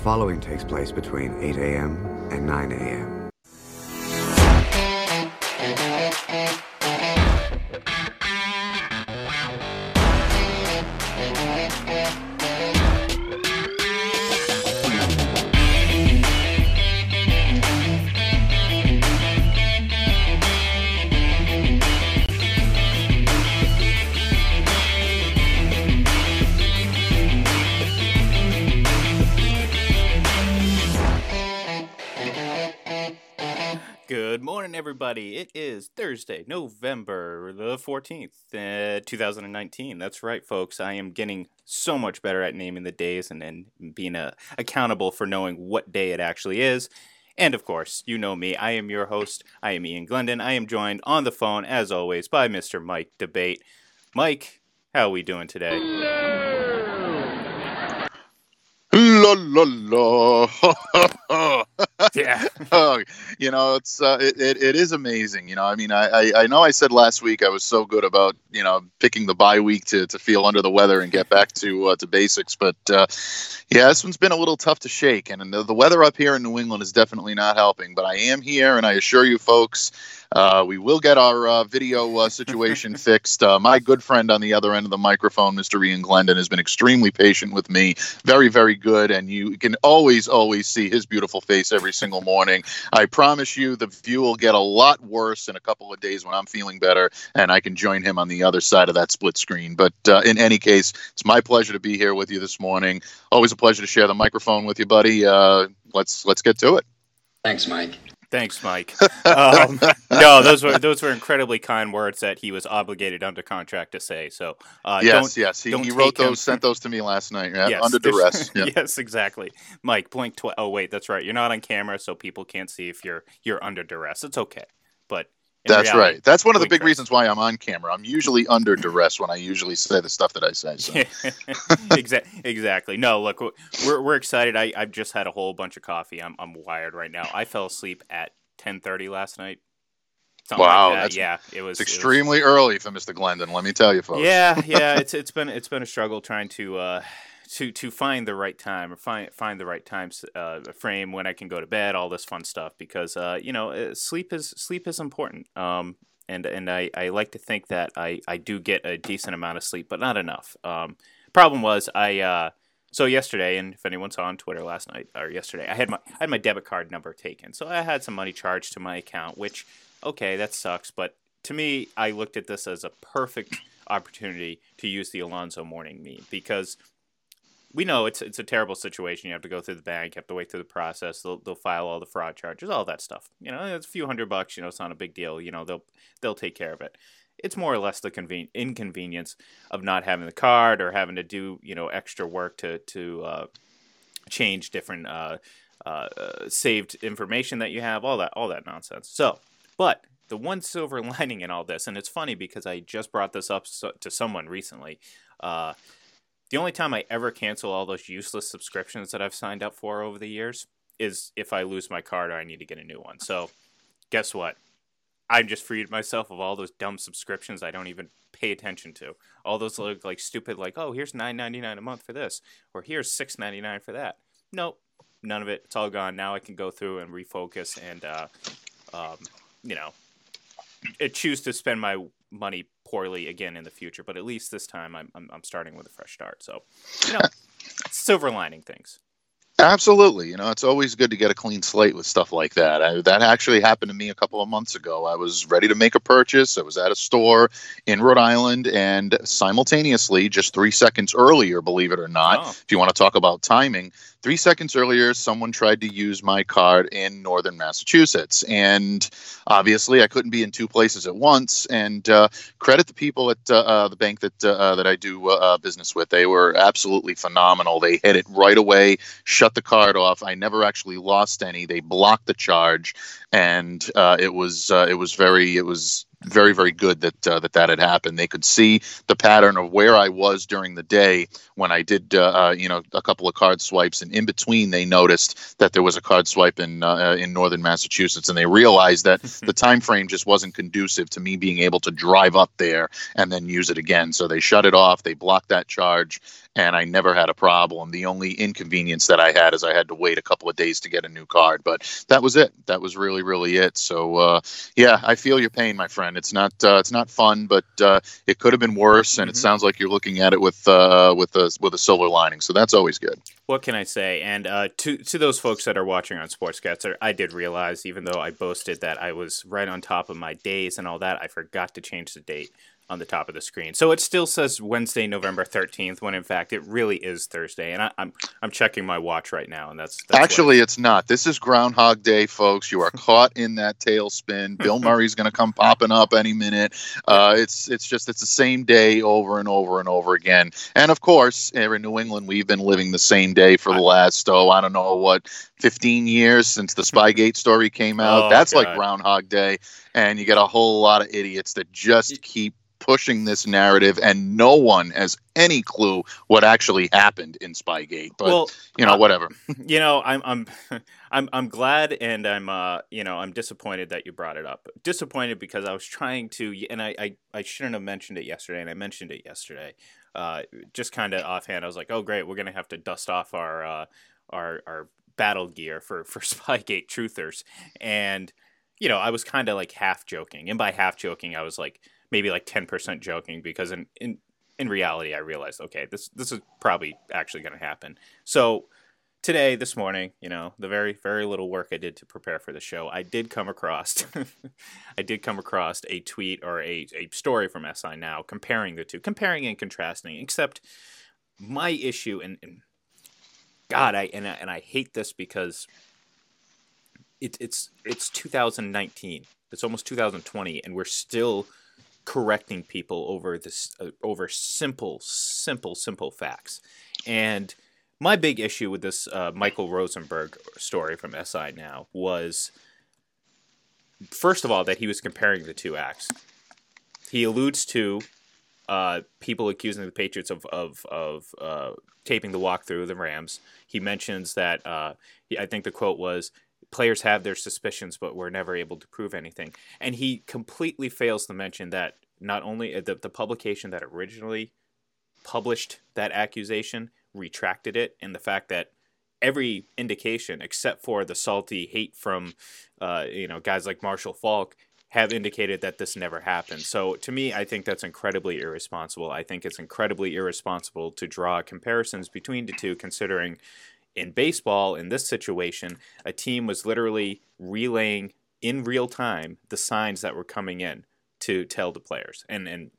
following takes place between 8 a.m. and 9 a.m. Thursday, November the 14th, uh, 2019. That's right, folks. I am getting so much better at naming the days and, and being uh, accountable for knowing what day it actually is. And of course, you know me. I am your host. I am Ian Glendon. I am joined on the phone, as always, by Mr. Mike Debate. Mike, how are we doing today? La la la. Yeah. oh, you know, it's uh, it, it, it is amazing. You know, I mean, I, I I know I said last week I was so good about you know picking the bye week to, to feel under the weather and get back to uh, to basics, but uh, yeah, this one's been a little tough to shake, and the, the weather up here in New England is definitely not helping. But I am here, and I assure you, folks. Uh, we will get our uh, video uh, situation fixed. Uh, my good friend on the other end of the microphone, Mr. Ian Glendon, has been extremely patient with me. Very, very good. And you can always, always see his beautiful face every single morning. I promise you, the view will get a lot worse in a couple of days when I'm feeling better and I can join him on the other side of that split screen. But uh, in any case, it's my pleasure to be here with you this morning. Always a pleasure to share the microphone with you, buddy. Uh, let's let's get to it. Thanks, Mike. Thanks, Mike. Um, no, those were those were incredibly kind words that he was obligated under contract to say. So uh, yes, yes, he, he wrote take him- those, sent those to me last night. Yeah, Yes, under duress. Yeah. yes, exactly. Mike, blink twice. Oh wait, that's right. You're not on camera, so people can't see if you're you're under duress. It's okay, but That's reality- right. That's one of the big reasons why I'm on camera. I'm usually under duress when I usually say the stuff that I say. So. exactly. Exactly. No, look, we're we're excited. I I've just had a whole bunch of coffee. I'm I'm wired right now. I fell asleep at 10:30 last night. Something Wow, like that. yeah, it was It's it was- extremely early for Mr. Glendon. Let me tell you, folks. Yeah, yeah, it's it's been it's been a struggle trying to uh, to to find the right time or find find the right time uh, frame when I can go to bed, all this fun stuff because uh, you know uh, sleep is sleep is important. Um, and and I, I like to think that I, I do get a decent amount of sleep, but not enough. Um, problem was I uh, so yesterday, and if anyone saw on Twitter last night or yesterday, I had my I had my debit card number taken, so I had some money charged to my account, which okay, that sucks, but to me, I looked at this as a perfect opportunity to use the Alonzo Mourning meme because we know it's it's a terrible situation. You have to go through the bank, you have to wait through the process. They'll they'll file all the fraud charges, all that stuff. You know, it's a few hundred bucks. You know, it's not a big deal. You know, they'll they'll take care of it. It's more or less the conven- inconvenience of not having the card or having to do you know extra work to to uh, change different uh, uh, uh, saved information that you have, all that all that nonsense. So, but the one silver lining in all this, and it's funny because I just brought this up so, to someone recently. The only time I ever cancel all those useless subscriptions that I've signed up for over the years is if I lose my card or I need to get a new one. So, guess what? I'm just freed myself of all those dumb subscriptions I don't even pay attention to. All those like, like stupid like, oh, here's nine ninety nine a month for this, or here's six ninety nine for that. Nope, none of it. It's all gone. Now I can go through and refocus and, uh, um, you know, choose to spend my money poorly again in the future. But at least this time, I'm I'm, I'm starting with a fresh start. So, you know, silver lining things. Absolutely. You know, it's always good to get a clean slate with stuff like that. I, that actually happened to me a couple of months ago. I was ready to make a purchase. I was at a store in Rhode Island, and simultaneously, just three seconds earlier, believe it or not, Oh. if you want to talk about timing, three seconds earlier, someone tried to use my card in northern Massachusetts. And obviously, I couldn't be in two places at once. And uh, credit the people at uh, uh, the bank that uh, uh, that I do uh, business with. They were absolutely phenomenal. They hit it right away, shut the card off. I never actually lost any. They blocked the charge, and it was it was very it was very very good that uh, that that had happened. They could see the pattern of where I was during the day when I did uh, uh, you know a couple of card swipes, and in between they noticed that there was a card swipe in uh, in northern Massachusetts, and they realized that the time frame just wasn't conducive to me being able to drive up there and then use it again. So they shut it off. They blocked that charge, and I never had a problem. The only inconvenience that I had is I had to wait a couple of days to get a new card, but that was it. That was really, really it. So uh, yeah, I feel your pain, my friend. It's not uh, it's not fun, but uh, it could have been worse, and mm-hmm. it sounds like you're looking at it with uh, with a with a silver lining. So that's always good. What can I say? And uh, to to those folks that are watching on Sportscast, I did realize, even though I boasted that I was right on top of my days and all that, I forgot to change the date on the top of the screen. So it still says Wednesday, November thirteenth, when in fact it really is Thursday. And I, am I'm, I'm checking my watch right now, and that's, that's actually it's not. This is Groundhog Day, folks. You are caught in that tailspin. Bill Murray's going to come popping up any minute. Uh, it's it's just it's the same day over and over and over again. And of course, here in New England, we've been living the same day for the last oh I don't know what 15 years since the Spygate story came out. Oh, that's God. like Groundhog Day, and you get a whole lot of idiots that just keep pushing this narrative, and no one has any clue what actually happened in Spygate. But well, you know, whatever. You know, I'm I'm I'm I'm glad, and I'm uh you know I'm disappointed that you brought it up. Disappointed because I was trying to, and I I, I shouldn't have mentioned it yesterday, and I mentioned it yesterday. Uh, just kind of offhand, I was like, oh great, we're gonna have to dust off our uh, our our battle gear for for Spygate truthers, and you know, I was kind of like half joking, and by half joking, I was like maybe like 10% joking because in, in, in reality, I realized, okay, this, this is probably actually going to happen. So today, this morning, you know, the very, very little work I did to prepare for the show, I did come across, I did come across a tweet or a, a story from SI Now comparing the two, comparing and contrasting, except my issue and, and God, I, and I, and I hate this because it, it's, it's 2019. It's almost 2020 and we're still correcting people over this uh, over simple, simple, simple facts. And my big issue with this uh, Michael Rosenberg story from SI Now was, first of all, that he was comparing the two acts. He alludes to uh, people accusing the Patriots of of, of uh, taping the walkthrough of the Rams. He mentions that uh, I think the quote was players have their suspicions, but we're never able to prove anything. And he completely fails to mention that not only uh, the, the publication that originally published that accusation retracted it, and the fact that every indication, except for the salty hate from, uh, you know, guys like Marshall Faulk have indicated that this never happened. So to me, I think that's incredibly irresponsible. I think it's incredibly irresponsible to draw comparisons between the two, considering in baseball, in this situation, a team was literally relaying in real time the signs that were coming in to tell the players. And and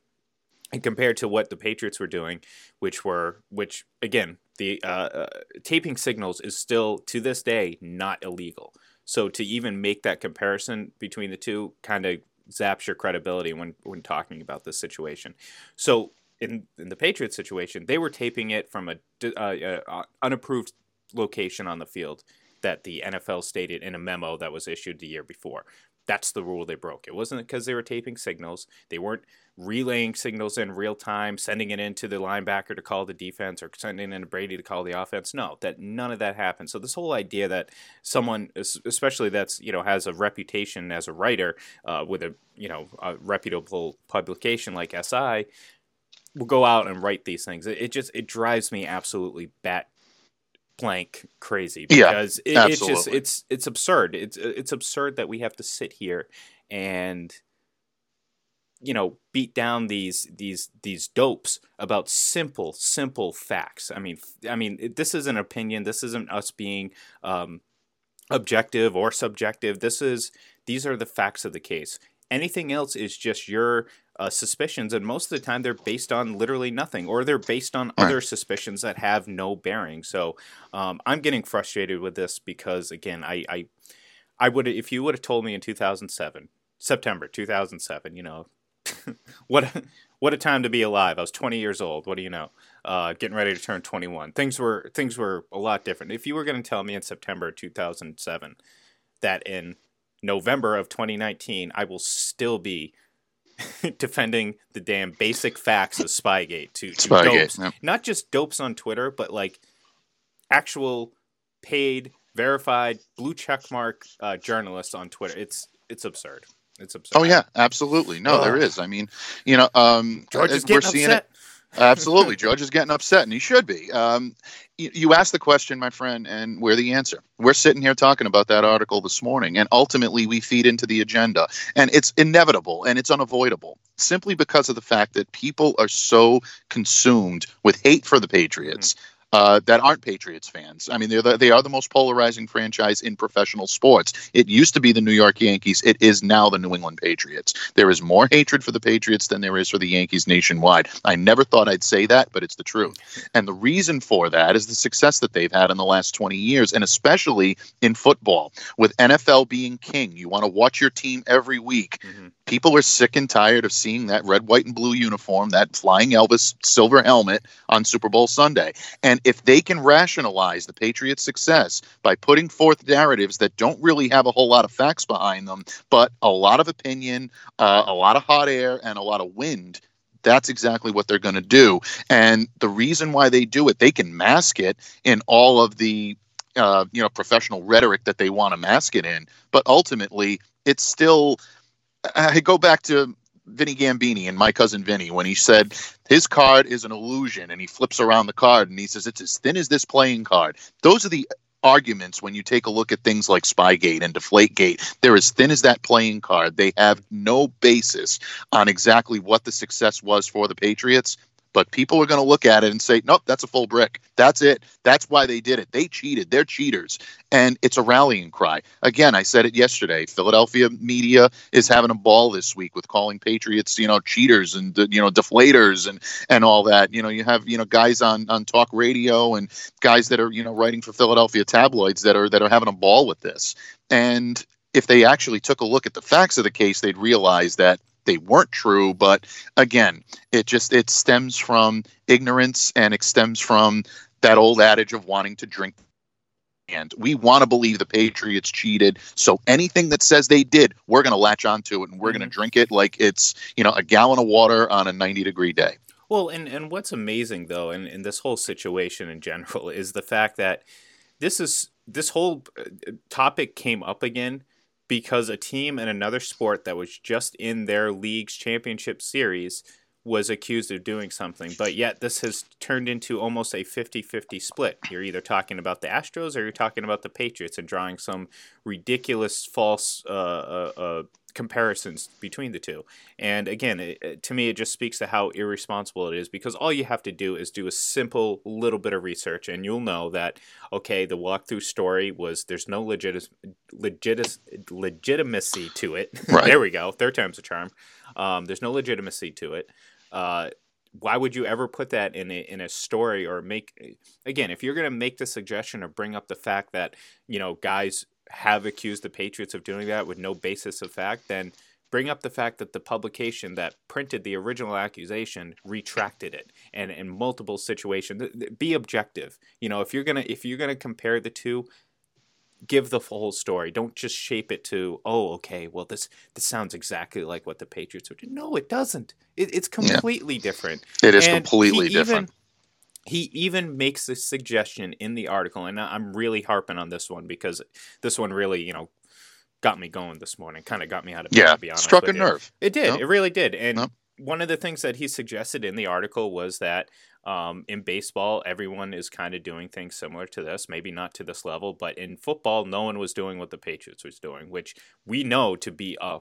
and compared to what the Patriots were doing, which were which again the uh, uh, taping signals is still to this day not illegal. So to even make that comparison between the two kind of zaps your credibility when when talking about this situation. So in in the Patriots situation, they were taping it from a uh, uh, unapproved location on the field that the NFL stated in a memo that was issued the year before. That's the rule they broke. It wasn't because they were taping signals. They weren't relaying signals in real time, sending it into the linebacker to call the defense or sending it in to Brady to call the offense. No, that none of that happened. So this whole idea that someone, especially that's you know has a reputation as a writer uh, with a you know a reputable publication like SI, will go out and write these things. It, it just it drives me absolutely bat blank crazy because yeah, it, it's just it's it's absurd. It's it's absurd that we have to sit here and you know beat down these these these dopes about simple simple facts. I mean I mean this is an opinion. This isn't us being um, objective or subjective. This is these are the facts of the case. Anything else is just your uh, suspicions, and most of the time they're based on literally nothing, or they're based on right. other suspicions that have no bearing. So um, I'm getting frustrated with this because, again, I, I, I would if you would have told me in 2007, September 2007, you know, what what a time to be alive. I was 20 years old. What do you know? Uh, getting ready to turn 21. Things were things were a lot different. If you were going to tell me in September 2007 that in November of 2019 I will still be defending the damn basic facts of Spygate to, to Spygate, dopes. Yep. Not just dopes on Twitter, but like actual paid, verified, blue checkmark uh, journalists on Twitter. It's it's absurd. It's absurd. Oh yeah, absolutely. No, there is. I mean, you know, um, George is getting upset. It, Absolutely, Judge is getting upset, and he should be. Um, you, you asked the question, my friend, and we're the answer. We're sitting here talking about that article this morning, and ultimately we feed into the agenda, and it's inevitable and it's unavoidable simply because of the fact that people are so consumed with hate for the Patriots. Mm-hmm uh, that aren't Patriots fans. I mean, they're the, they are the most polarizing franchise in professional sports. It used to be the New York Yankees. It is now the New England Patriots. There is more hatred for the Patriots than there is for the Yankees nationwide. I never thought I'd say that, but it's the truth. And the reason for that is the success that they've had in the last 20 years, and especially in football, with NFL being king. You want to watch your team every week. Mm-hmm people are sick and tired of seeing that red, white, and blue uniform, that flying Elvis silver helmet on Super Bowl Sunday. And if they can rationalize the Patriots' success by putting forth narratives that don't really have a whole lot of facts behind them, but a lot of opinion, uh, a lot of hot air, and a lot of wind, that's exactly what they're going to do. And the reason why they do it, they can mask it in all of the uh, you know professional rhetoric that they want to mask it in, but ultimately it's still I go back to Vinny Gambini and my cousin Vinny when he said his card is an illusion and he flips around the card and he says it's as thin as this playing card. Those are the arguments when you take a look at things like Spygate and Deflategate. They're as thin as that playing card. They have no basis on exactly what the success was for the Patriots but people are going to look at it and say, nope, that's a full brick. That's it. That's why they did it. They cheated. They're cheaters. And it's a rallying cry. Again, I said it yesterday. Philadelphia media is having a ball this week with calling Patriots, you know, cheaters and, you know, deflators and, and all that. You know, you have, you know, guys on, on talk radio and guys that are, you know, writing for Philadelphia tabloids that are, that are having a ball with this. And if they actually took a look at the facts of the case, they'd realize that they weren't true but again it just it stems from ignorance and it stems from that old adage of wanting to drink and we want to believe the patriots cheated so anything that says they did we're going to latch onto it and we're mm-hmm. going to drink it like it's you know a gallon of water on a 90 degree day well and and what's amazing though in, in this whole situation in general is the fact that this is this whole uh, topic came up again because a team in another sport that was just in their league's championship series was accused of doing something. But yet, this has turned into almost a 50 50 split. You're either talking about the Astros or you're talking about the Patriots and drawing some ridiculous false uh, uh, uh, comparisons between the two. And again, it, to me, it just speaks to how irresponsible it is because all you have to do is do a simple little bit of research, and you'll know that okay, the walkthrough story was there's no legit legit legitimacy to it. Right. there we go, third time's a charm. Um, there's no legitimacy to it. Uh, why would you ever put that in a in a story or make again if you're going to make the suggestion or bring up the fact that you know guys have accused the Patriots of doing that with no basis of fact, then bring up the fact that the publication that printed the original accusation retracted it and in multiple situations be objective. You know if you're gonna if you're gonna compare the two give the full story don't just shape it to oh okay well this this sounds exactly like what the patriots would do no it doesn't it, it's completely yeah. different it is and completely different even, he even makes a suggestion in the article, and I'm really harping on this one because this one really, you know, got me going this morning. Kind of got me out of bed. Yeah, to be honest, struck a nerve. It did. Nope. It really did. And nope. one of the things that he suggested in the article was that um, in baseball, everyone is kind of doing things similar to this. Maybe not to this level, but in football, no one was doing what the Patriots was doing, which we know to be a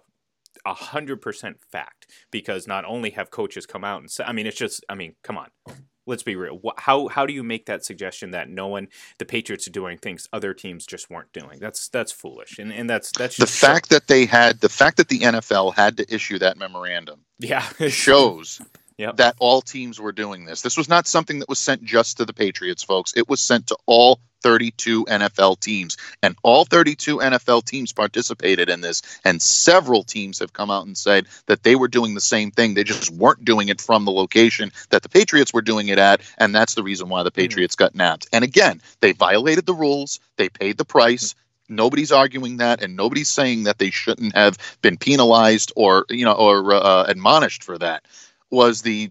a hundred percent fact because not only have coaches come out and say, I mean, it's just, I mean, come on, let's be real. How how do you make that suggestion that no one, the Patriots are doing things other teams just weren't doing? That's that's foolish, and and that's that's the fact that they had the fact that the NFL had to issue that memorandum. Yeah, shows yep. that all teams were doing this. This was not something that was sent just to the Patriots, folks. It was sent to all 32 NFL teams. And all 32 NFL teams participated in this. And several teams have come out and said that they were doing the same thing. They just weren't doing it from the location that the Patriots were doing it at. And that's the reason why the mm-hmm. Patriots mm-hmm. got nabbed. And again, they violated the rules, they paid the price. Nobody's arguing that, and nobody's saying that they shouldn't have been penalized or you know or uh, admonished for that. Was the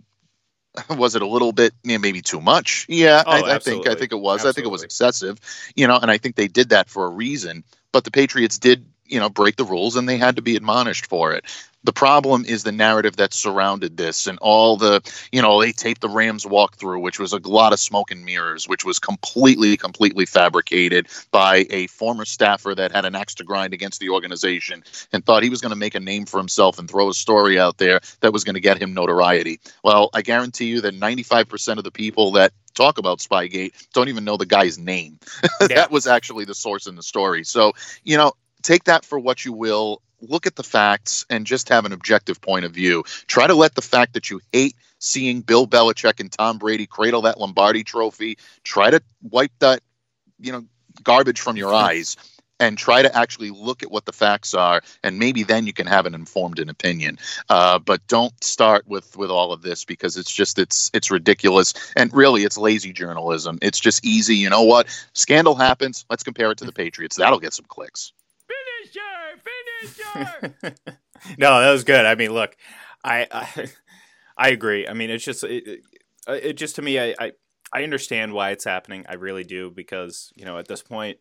was it a little bit maybe too much? Yeah, oh, I, I, think I think it was. Absolutely. I think it was excessive. You know, and I think they did that for a reason. But the Patriots did you know break the rules and they had to be admonished for it. The problem is the narrative that surrounded this and all the, you know, they taped the Rams walkthrough, which was a lot of smoke and mirrors, which was completely, completely fabricated by a former staffer that had an axe to grind against the organization and thought he was going to make a name for himself and throw a story out there that was going to get him notoriety. Well, I guarantee you that 95% of the people that talk about Spygate don't even know the guy's name. that was actually the source in the story. So, you know, take that for what you will look at the facts and just have an objective point of view. Try to let the fact that you hate seeing Bill Belichick and Tom Brady cradle that Lombardi trophy, try to wipe that, you know, garbage from your eyes and try to actually look at what the facts are and maybe then you can have an informed an opinion. Uh, but don't start with with all of this because it's just it's it's ridiculous. And really it's lazy journalism. It's just easy. You know what? Scandal happens. Let's compare it to the patriots. That'll get some clicks no, that was good. I mean, look, I I, I agree. I mean, it's just it, uh, it just to me, I, I I understand why it's happening. I really do because you know at this point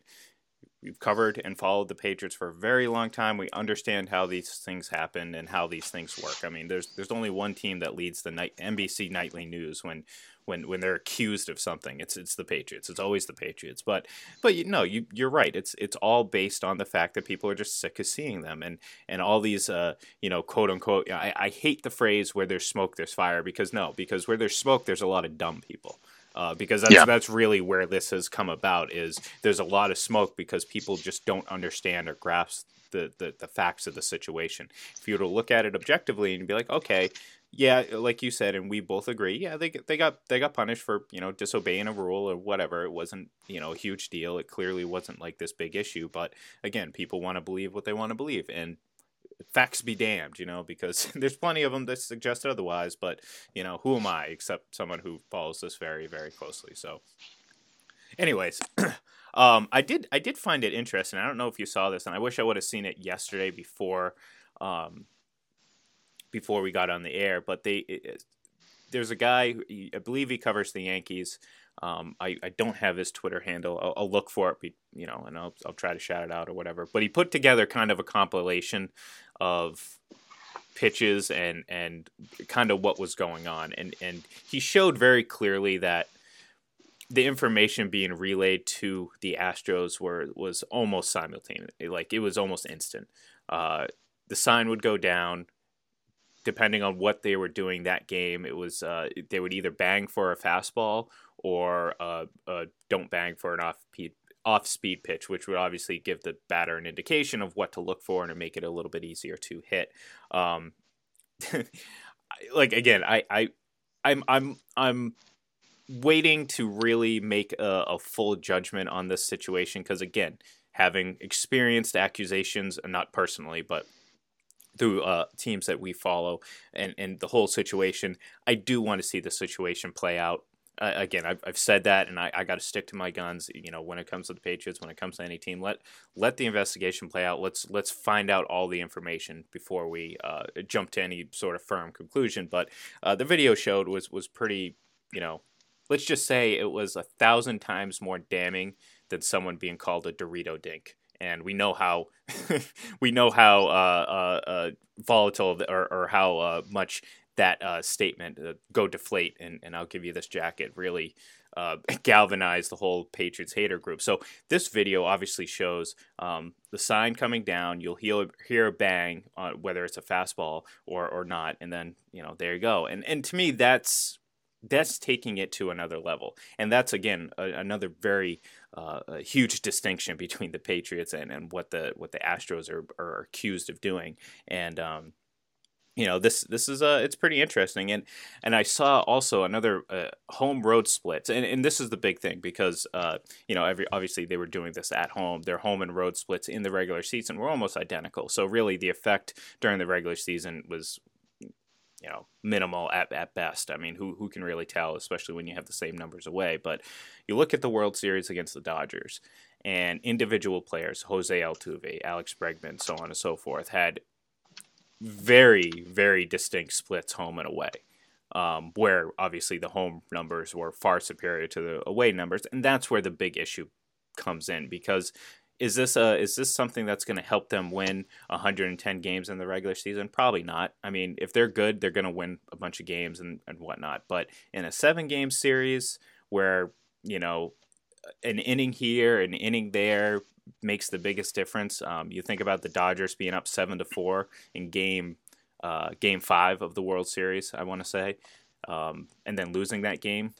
we've covered and followed the Patriots for a very long time. We understand how these things happen and how these things work. I mean, there's there's only one team that leads the night NBC nightly news when when when they're accused of something. It's it's the Patriots. It's always the Patriots. But but you no, you you're right. It's it's all based on the fact that people are just sick of seeing them and and all these uh you know quote unquote. I, I hate the phrase where there's smoke there's fire because no because where there's smoke there's a lot of dumb people. Uh, because that's yeah. that's really where this has come about. Is there's a lot of smoke because people just don't understand or grasp the, the, the facts of the situation. If you were to look at it objectively and be like, okay, yeah, like you said, and we both agree. Yeah, they they got they got punished for you know disobeying a rule or whatever. It wasn't you know a huge deal. It clearly wasn't like this big issue. But again, people want to believe what they want to believe, and facts be damned, you know, because there's plenty of them that suggest otherwise. But you know, who am I except someone who follows this very very closely? So, anyways. um, I did I did find it interesting. I don't know if you saw this, and I wish I would have seen it yesterday before um, before we got on the air, but they there's a guy I believe he covers the Yankees. Um, I, I don't have his Twitter handle. I'll, I'll, look for it, you know, and I'll, I'll try to shout it out or whatever. But he put together kind of a compilation of pitches and and kind of what was going on, and and he showed very clearly that the information being relayed to the Astros were was almost simultaneous, like it was almost instant. Uh, the sign would go down depending on what they were doing that game, it was uh, they would either bang for a fastball or uh, uh, don't bang for an off off speed pitch, which would obviously give the batter an indication of what to look for and make it a little bit easier to hit. Um, like again, I, I I'm I'm I'm waiting to really make a, a full judgment on this situation because again, having experienced accusations, and not personally, but through uh, teams that we follow and, and the whole situation. I do want to see the situation play out. Uh, again, I've, I've said that, and I, I got to stick to my guns. You know, when it comes to the Patriots, when it comes to any team, let let the investigation play out. Let's let's find out all the information before we uh, jump to any sort of firm conclusion. But uh, the video showed was was pretty, you know, let's just say it was a thousand times more damning than someone being called a Dorito dink and we know how we know how uh, uh, uh, volatile or, or how uh, much that uh, statement go deflate and, and I'll give you this jacket really galvanized the whole Patriots hater group. So this video obviously shows um, the sign coming down. You'll hear, hear a bang whether it's a fastball or, or not, and then you know there you go. And and to me that's that's taking it to another level, and that's again a, another very uh, huge distinction between the Patriots and, and what the what the Astros are, are accused of doing. And um, you know this this is uh it's pretty interesting. And and I saw also another uh, home road splits. And, and this is the big thing because uh you know every obviously they were doing this at home. Their home and road splits in the regular season were almost identical. So really the effect during the regular season was you know minimal at, at best. I mean, who who can really tell, especially when you have the same numbers away? But you look at the World Series against the Dodgers, and individual players, Jose Altuve, Alex Bregman, so on and so forth, had very very distinct splits home and away. Um, where obviously the home numbers were far superior to the away numbers, and that's where the big issue comes in because is this a is this something that's going to help them win 110 games in the regular season? Probably not. I mean, if they're good, they're going to win a bunch of games and, and whatnot. But in a seven game series where you know an inning here, an inning there makes the biggest difference. Um, you think about the Dodgers being up seven to four in game uh, game five of the World Series. I want to say, um, and then losing that game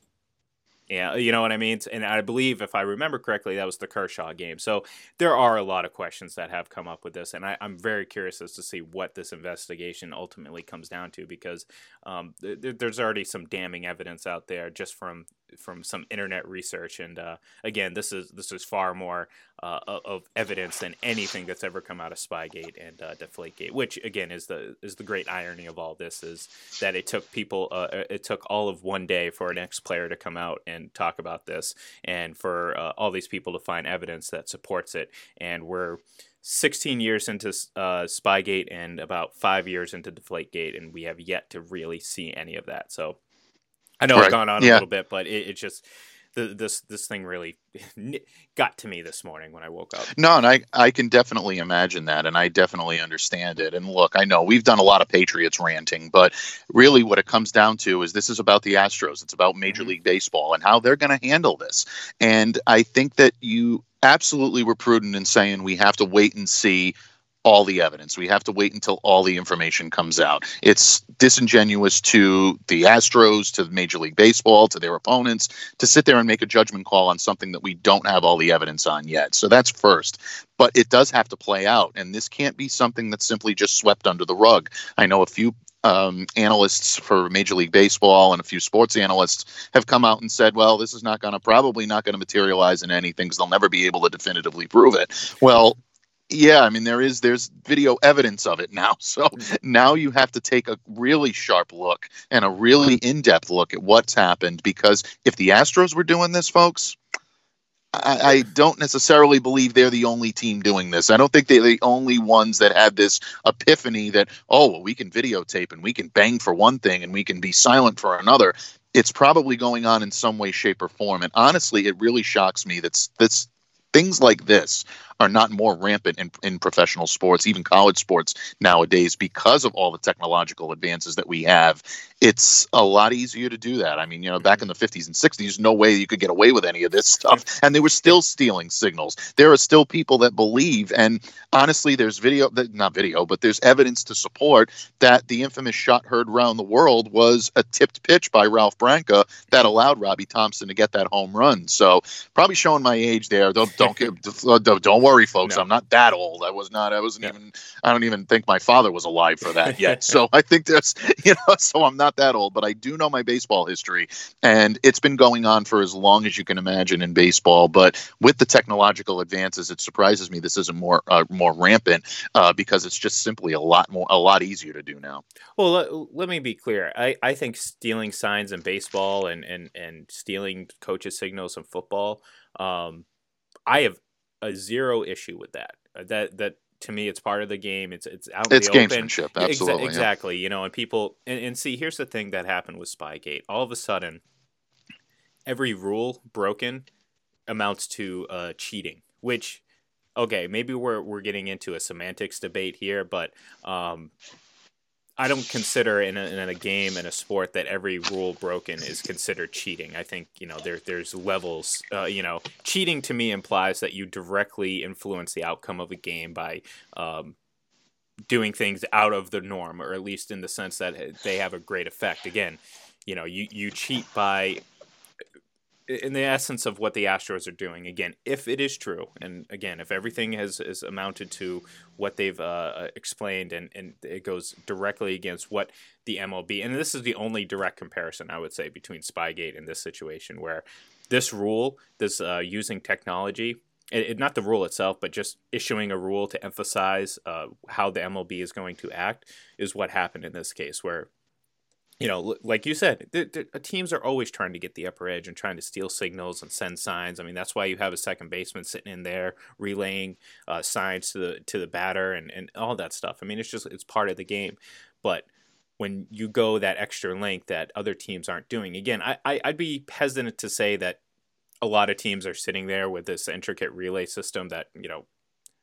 yeah, you know what I mean? And I believe, if I remember correctly, that was the Kershaw game. So there are a lot of questions that have come up with this, and I, am very curious as to see what this investigation ultimately comes down to because um, th- there's already some damning evidence out there just from from some internet research. And uh, again, this is this is far more uh, of evidence than anything that's ever come out of Spygate and uh, Deflategate. Which again is the is the great irony of all this is that it took people uh, it took all of one day for an ex player to come out and talk about this, and for uh, all these people to find evidence that supports it. And we're 16 years into uh, Spygate and about five years into Deflategate, and we have yet to really see any of that. So I know right. I've gone on yeah. a little bit, but it, it just the, this this thing really got to me this morning when I woke up. No, and I I can definitely imagine that, and I definitely understand it. And look, I know we've done a lot of Patriots ranting, but really, what it comes down to is this is about the Astros. It's about Major mm-hmm. League Baseball and how they're going to handle this. And I think that you absolutely were prudent in saying we have to wait and see all the evidence. We have to wait until all the information comes out. It's disingenuous to the Astros, to Major League Baseball, to their opponents to sit there and make a judgment call on something that we don't have all the evidence on yet. So that's first. But it does have to play out. And this can't be something that's simply just swept under the rug. I know a few um, analysts for Major League Baseball and a few sports analysts have come out and said, well, this is not going to probably not going to materialize in anything because they'll never be able to definitively prove it. Well, yeah, I mean there is there's video evidence of it now. So mm-hmm. now you have to take a really sharp look and a really in-depth look at what's happened because if the Astros were doing this, folks, I, I, don't necessarily believe they're the only team doing this. I don't think they're the only ones that had this epiphany that, oh, well, we can videotape and we can bang for one thing and we can be silent for another. It's probably going on in some way, shape, or form. And honestly, it really shocks me that's that's things like this are not more rampant in, in professional sports, even college sports nowadays, because of all the technological advances that we have. It's a lot easier to do that. I mean, you know, back in the 50s and 60s, no way you could get away with any of this stuff. And they were still stealing signals. There are still people that believe, and honestly, there's video, not video, but there's evidence to support that the infamous shot heard around the world was a tipped pitch by Ralph Branca that allowed Robbie Thomson to get that home run. So probably showing my age there. Don't don't don't, don't worry, folks. No. I'm not that old. I was not. I wasn't no. even. I don't even think my father was alive for that yet. so I think there's, you know, so I'm not that old, but I do know my baseball history, and it's been going on for as long as you can imagine in baseball. But with the technological advances, it surprises me this isn't more uh, more rampant uh, because it's just simply a lot more a lot easier to do now. Well, let, let me be clear. I, I think stealing signs in baseball and and and stealing coaches signals in football. Um, I have a zero issue with that. Uh, that that to me, it's part of the game. It's it's out it's the gamesmanship, open. absolutely, Exa- exactly. Yeah. You know, and people and, and see, here's the thing that happened with Spygate. All of a sudden, every rule broken amounts to uh, cheating, which okay, maybe we're we're getting into a semantics debate here, but um, I don't consider in a, in a game and a sport that every rule broken is considered cheating. I think you know there there's levels. Uh, you know, cheating to me implies that you directly influence the outcome of a game by um, doing things out of the norm, or at least in the sense that they have a great effect. Again, you know, you you cheat by in the essence of what the Astros are doing. Again, if it is true, and again, if everything has, is amounted to what they've uh, uh, explained, and, and it goes directly against what the MLB, and this is the only direct comparison I would say between Spygate and this situation, where this rule, this uh, using technology, it, it, not the rule itself, but just issuing a rule to emphasize uh, how the MLB is going to act, is what happened in this case, where you know, like you said, uh, teams are always trying to get the upper edge and trying to steal signals and send signs. I mean, that's why you have a second baseman sitting in there relaying uh, signs to the to the batter and, and all that stuff. I mean, it's just it's part of the game. But when you go that extra length that other teams aren't doing, again, I, I I'd be hesitant to say that a lot of teams are sitting there with this intricate relay system that you know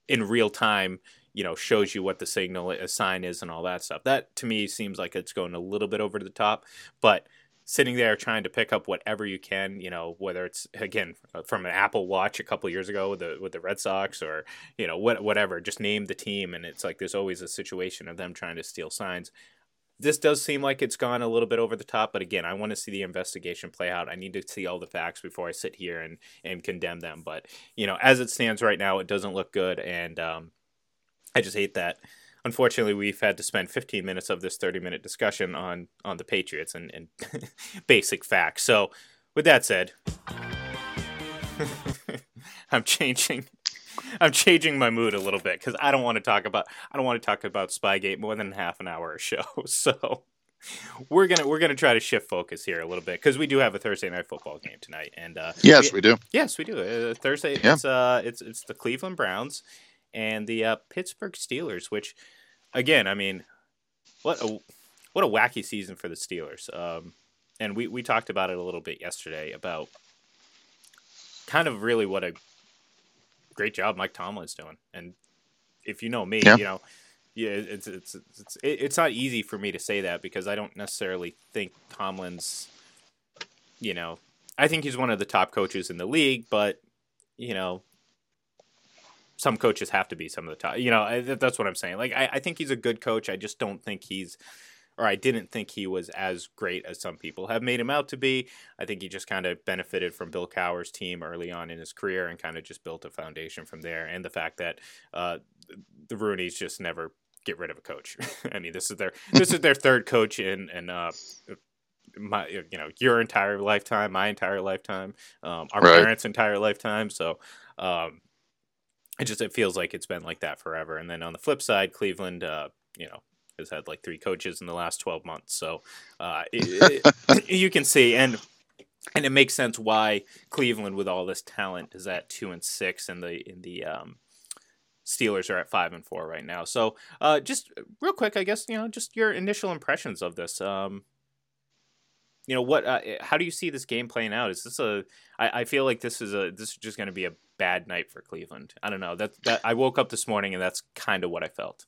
in real time you know shows you what the signal a sign is and all that stuff that to me seems like it's going a little bit over the top but sitting there trying to pick up whatever you can you know whether it's again from an apple watch a couple years ago with the with the red sox or you know what whatever just name the team and it's like there's always a situation of them trying to steal signs this does seem like it's gone a little bit over the top, but again, I want to see the investigation play out. I need to see all the facts before I sit here and, and condemn them. But, you know, as it stands right now, it doesn't look good. And um, I just hate that. Unfortunately, we've had to spend 15 minutes of this 30 minute discussion on, on the Patriots and, and basic facts. So, with that said, I'm changing I'm changing my mood a little bit because I don't want to talk about I don't want to talk about Spygate more than half an hour a show. So we're gonna we're gonna try to shift focus here a little bit because we do have a Thursday night football game tonight. And uh, yes, we, we do. Yes, we do. Uh, Thursday. Yeah. It's uh it's it's the Cleveland Browns and the uh, Pittsburgh Steelers. Which, again, I mean, what a what a wacky season for the Steelers. Um, and we we talked about it a little bit yesterday about kind of really what a great job Mike Tomlin's doing. And if you know me, yeah. you know, yeah, it's it's it's it's not easy for me to say that because I don't necessarily think Tomlin's, you know, I think he's one of the top coaches in the league, but you know, some coaches have to be some of the top. You know, that's what I'm saying. Like, I, I think he's a good coach. I just don't think he's or I didn't think he was as great as some people have made him out to be. I think he just kind of benefited from Bill Cowher's team early on in his career and kind of just built a foundation from there. And the fact that uh, the Rooneys just never get rid of a coach. I mean, this is their this is their third coach in and uh, my you know your entire lifetime, my entire lifetime, um, our right. parents' entire lifetime. So. Um, it just it feels like it's been like that forever. And then on the flip side, Cleveland, uh, you know, has had like three coaches in the last 12 months. So uh, it, it, you can see, and and it makes sense why Cleveland, with all this talent, is at two and six, and the in the um, Steelers are at five and four right now. So uh, just real quick, I guess you know just your initial impressions of this. Um, you know what? Uh, how do you see this game playing out? Is this a? I, I feel like this is a. This is just going to be a bad night for Cleveland. I don't know. That that I woke up this morning and that's kind of what I felt.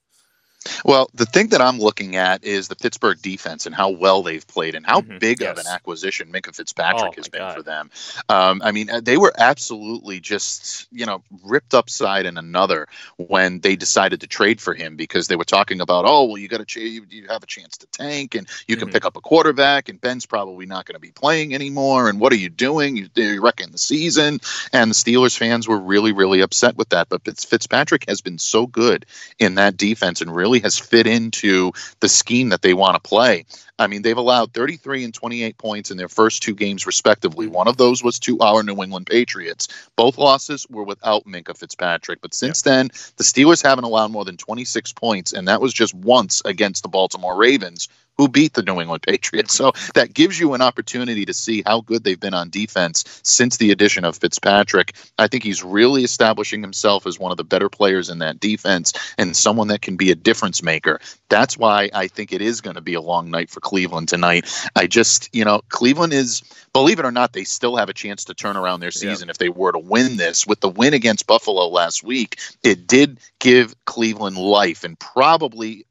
Well, the thing that I'm looking at is the Pittsburgh defense and how well they've played and how mm-hmm. big yes. of an acquisition Minkah Fitzpatrick oh, has been God. for them. Um, I mean, uh, they were absolutely just, you know, ripped upside in another when they decided to trade for him because they were talking about, oh, well, you got to ch- you, you, have a chance to tank and you can mm-hmm. pick up a quarterback and Ben's probably not going to be playing anymore. And what are you doing? You, you're wrecking the season. And the Steelers fans were really, really upset with that. But Fitzpatrick has been so good in that defense and really has fit into the scheme that they want to play. I mean, they've allowed 33 and 28 points in their first two games, respectively. Mm-hmm. One of those was to our New England Patriots. Both losses were without Minkah Fitzpatrick. But since yeah. then, the Steelers haven't allowed more than 26 points, and that was just once against the Baltimore Ravens, who beat the New England Patriots. So that gives you an opportunity to see how good they've been on defense since the addition of Fitzpatrick. I think he's really establishing himself as one of the better players in that defense and someone that can be a difference maker. That's why I think it is going to be a long night for Cleveland tonight. I just, you know, Cleveland is, believe it or not, they still have a chance to turn around their season yeah. if they were to win this. With the win against Buffalo last week, it did give Cleveland life and probably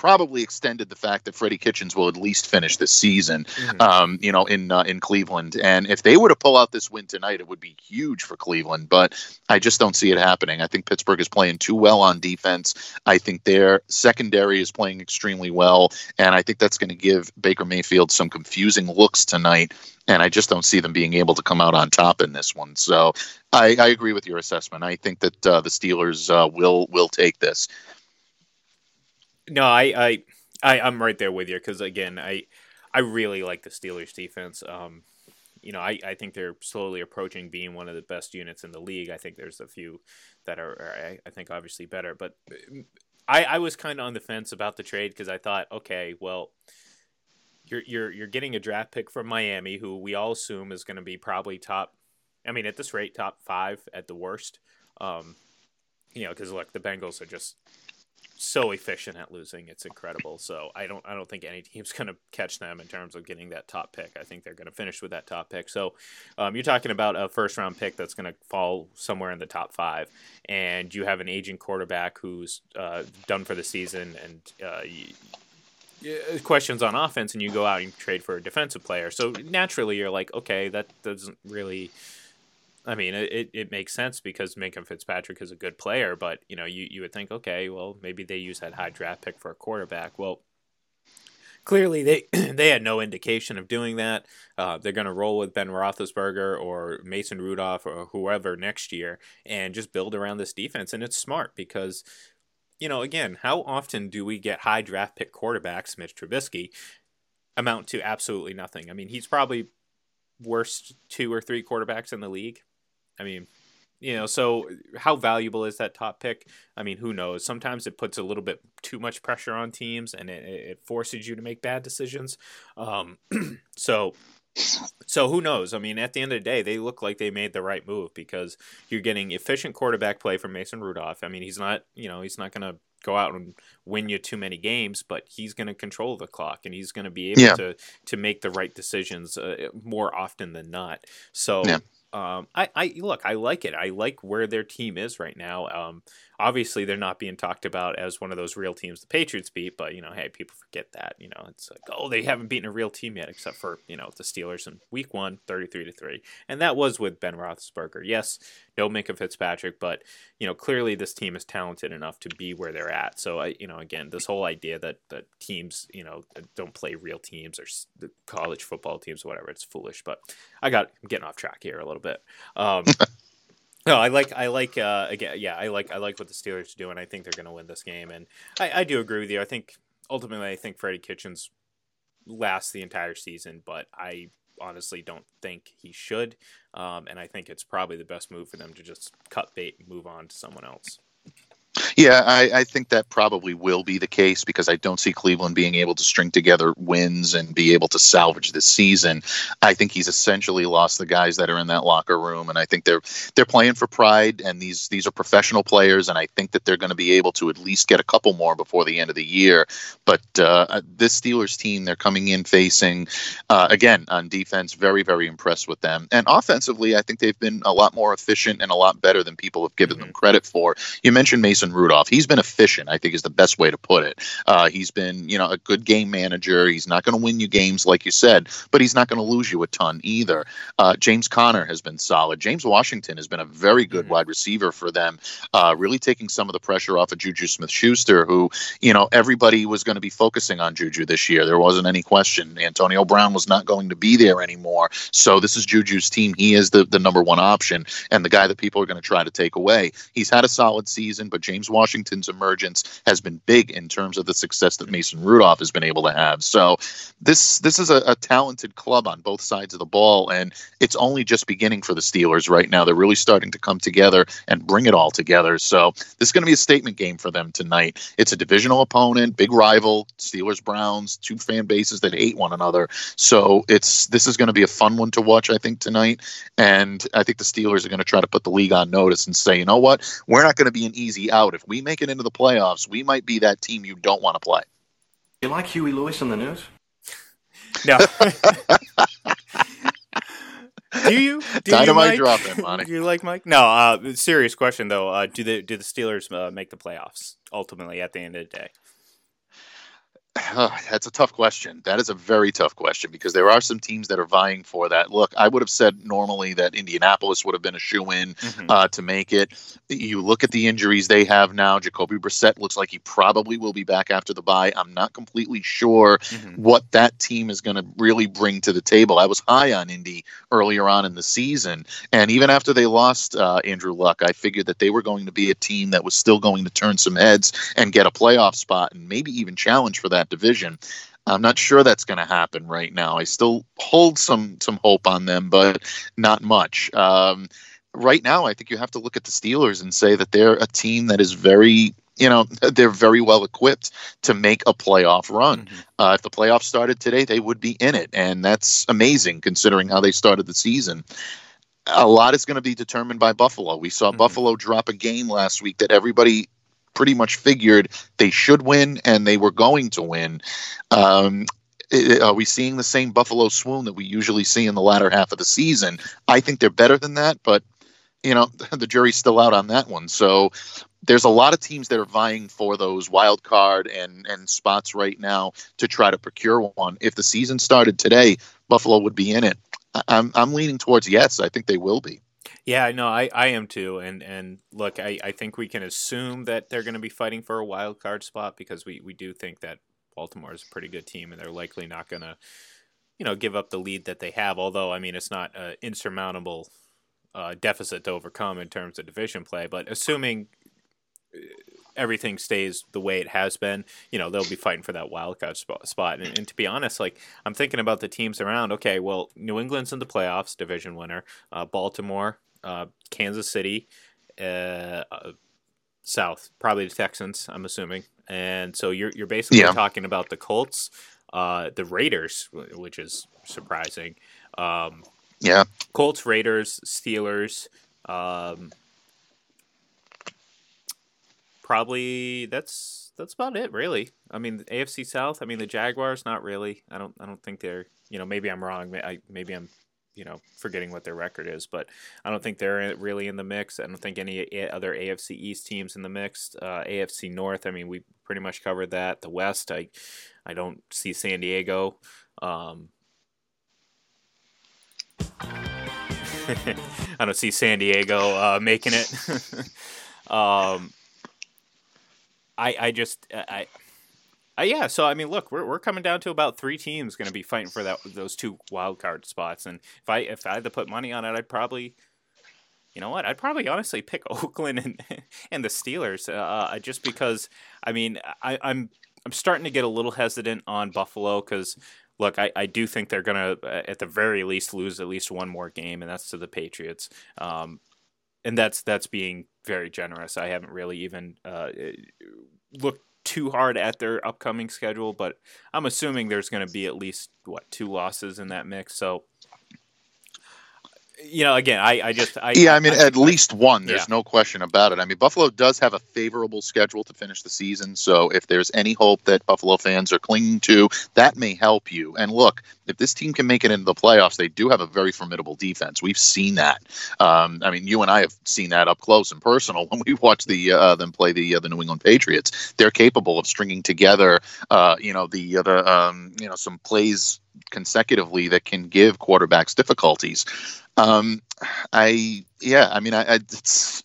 probably extended the fact that Freddie Kitchens will at least finish this season, mm-hmm. um, you know, in uh, in Cleveland. And if they were to pull out this win tonight, it would be huge for Cleveland. But I just don't see it happening. I think Pittsburgh is playing too well on defense. I think their secondary is playing extremely well, and I think that's going to give Baker Mayfield some confusing looks tonight. And I just don't see them being able to come out on top in this one. So I, I agree with your assessment. I think that uh, the Steelers uh, will will take this. No, I, I, I I'm right there with you because again, I, I really like the Steelers defense. Um, you know, I, I think they're slowly approaching being one of the best units in the league. I think there's a few that are, are I, think, obviously better. But I, I was kind of on the fence about the trade because I thought, okay, well, you're you're you're getting a draft pick from Miami, who we all assume is going to be probably top. I mean, at this rate, top five at the worst. Um, you know, because look, the Bengals are just so efficient at losing. It's incredible. So I don't I don't think any team's going to catch them in terms of getting that top pick. I think they're going to finish with that top pick. So um, you're talking about a first round pick that's going to fall somewhere in the top five, and you have an aging quarterback who's uh, done for the season, and uh, you, questions on offense, and you go out and trade for a defensive player. So naturally, you're like, okay, that doesn't really I mean, it, it makes sense because Minkah Fitzpatrick is a good player, but you know, you, you would think, okay, well, maybe they use that high draft pick for a quarterback. Well, clearly they they had no indication of doing that. Uh, they're going to roll with Ben Roethlisberger or Mason Rudolph or whoever next year and just build around this defense. And it's smart because, you know, again, how often do we get high draft pick quarterbacks, Mitch Trubisky, amount to absolutely nothing? I mean, he's probably worst two or three quarterbacks in the league I mean, you know, so how valuable is that top pick? I mean, who knows? Sometimes it puts a little bit too much pressure on teams, and it, it forces you to make bad decisions. Um, so, so who knows? I mean, at the end of the day, they look like they made the right move because you're getting efficient quarterback play from Mason Rudolph. I mean, he's not, you know, he's not going to go out and win you too many games, but he's going to control the clock and he's going to be able yeah. to to make the right decisions uh, more often than not. So. Yeah um, I, I look, I like it. I like where their team is right now. Um, obviously, they're not being talked about as one of those real teams the Patriots beat, but you know, hey, people forget that. You know, it's like, oh, they haven't beaten a real team yet, except for you know the Steelers in Week One, 33 to three, and that was with Ben Roethlisberger. Yes, no Minkah Fitzpatrick, but you know, clearly this team is talented enough to be where they're at. So I, you know, again, this whole idea that that teams, you know, don't play real teams or college football teams or whatever, it's foolish. But I got I'm getting off track here a little bit. Um, no, I like I like uh, again, yeah, I like I like what the Steelers do, and I think they're going to win this game. And I, I do agree with you. I think ultimately, I think Freddie Kitchens lasts the entire season, but I honestly don't think he should. Um, and I think it's probably the best move for them to just cut bait and move on to someone else. Yeah, I, I, think that probably will be the case because I don't see Cleveland being able to string together wins and be able to salvage this season. I think he's essentially lost the guys that are in that locker room, and I think they're they're playing for pride. And these these are professional players, and I think that they're going to be able to at least get a couple more before the end of the year. But uh, this Steelers team, they're coming in facing uh, again on defense, very very impressed with them, and offensively, I think they've been a lot more efficient and a lot better than people have given mm-hmm. them credit for. You mentioned Mason Rudolph. He's been efficient, I think is the best way to put it. Uh, he's been, you know, a good game manager. He's not going to win you games, like you said, but he's not going to lose you a ton either. Uh, James Conner has been solid. James Washington has been a very good mm-hmm. wide receiver for them, uh, really taking some of the pressure off of Juju Smith Schuster, who, you know, everybody was going to be focusing on Juju this year. There wasn't any question. Antonio Brown was not going to be there anymore. So this is Juju's team. He is the, the number one option and the guy that people are going to try to take away. He's had a solid season, but James Washington's emergence has been big in terms of the success that Mason Rudolph has been able to have. So this this is a, a talented club on both sides of the ball, and it's only just beginning for the Steelers right now. They're really starting to come together and bring it all together. So this is going to be a statement game for them tonight. It's a divisional opponent, big rival, Steelers Browns, two fan bases that hate one another. So it's this is going to be a fun one to watch, I think, tonight. And I think the Steelers are going to try to put the league on notice and say, you know what, we're not going to be an easy out. If we make it into the playoffs, we might be that team you don't want to play. You like Huey Lewis in the news? No. do you? Do Dynamite you, drop in, Monty. Do you like Mike? No. Uh, serious question though. Uh, do the do the Steelers uh, make the playoffs ultimately at the end of the day? That's a tough question. That is a very tough question because there are some teams that are vying for that. Look, I would have said normally that Indianapolis would have been a shoe in mm-hmm. uh, to make it. You look at the injuries they have now. Jacoby Brissett looks like he probably will be back after the bye. I'm not completely sure mm-hmm. what that team is going to really bring to the table. I was high on Indy earlier on in the season, and even after they lost uh, Andrew Luck, I figured that they were going to be a team that was still going to turn some heads and get a playoff spot and maybe even challenge for that division. I'm not sure that's going to happen right now. I still hold some some hope on them, but not much. Um, right now, I think you have to look at the Steelers and say that they're a team that is very you know they're very well equipped to make a playoff run. Mm-hmm. Uh, if the playoffs started today, they would be in it, and that's amazing considering how they started the season. A lot is going to be determined by Buffalo. We saw mm-hmm. Buffalo drop a game last week that everybody pretty much figured they should win and they were going to win. Um, are we seeing the same Buffalo swoon that we usually see in the latter half of the season? I think they're better than that, but you know the jury's still out on that one. So there's a lot of teams that are vying for those wild card and and spots right now to try to procure one. If the season started today, Buffalo would be in it. I'm I'm leaning towards yes. I think they will be. Yeah, no, I, I am too. And and look, I, I think we can assume that they're going to be fighting for a wild card spot because we, we do think that Baltimore is a pretty good team and they're likely not going to, you know, give up the lead that they have. Although, I mean, it's not an insurmountable uh, deficit to overcome in terms of division play. But assuming everything stays the way it has been, you know, they'll be fighting for that wild card spot. And, and, to be honest, like I'm thinking about the teams around. Okay, well, New England's in the playoffs, division winner. Uh, Baltimore, uh, Kansas City, uh, uh, South, probably the Texans. I'm assuming. And so you're you're basically yeah. talking about the Colts, uh, the Raiders, which is surprising. Um, yeah, Colts, Raiders, Steelers. Um, probably that's that's about it, really. I mean, AFC South. I mean, the Jaguars. Not really. I don't. I don't think they're. You know, maybe I'm wrong. Maybe I'm. You know, forgetting what their record is, but I don't think they're really in the mix. I don't think any other AFC East teams in the mix. Uh, AFC North. I mean, we pretty much covered that. The West. I, I don't see San Diego. Um, I don't see San Diego uh, making it. um, I I just I. Uh, yeah, so I mean, look, we're, we're coming down to about three teams going to be fighting for that those two wild card spots, and if I if I had to put money on it, I'd probably, you know what, I'd probably honestly pick Oakland and and the Steelers, uh, uh just because I mean I, I'm I'm starting to get a little hesitant on Buffalo because look, I, I do think they're going to, uh, at the very least, lose at least one more game, and that's to the Patriots. Um, and that's that's being very generous. I haven't really even uh, looked too hard at their upcoming schedule, but I'm assuming there's going to be at least what two losses in that mix. So you know, again, I, I just, I, yeah, I mean, I, at I, least one. There's yeah. no question about it. I mean, Buffalo does have a favorable schedule to finish the season, so if there's any hope that Buffalo fans are clinging to, that may help you. And look, if this team can make it into the playoffs, they do have a very formidable defense. We've seen that. Um, I mean, you and I have seen that up close and personal when we watched the uh, them play the uh, the New England Patriots. They're capable of stringing together, uh, you know, the uh, the um, you know some plays consecutively that can give quarterbacks difficulties. Um, I yeah, I mean, I, I it's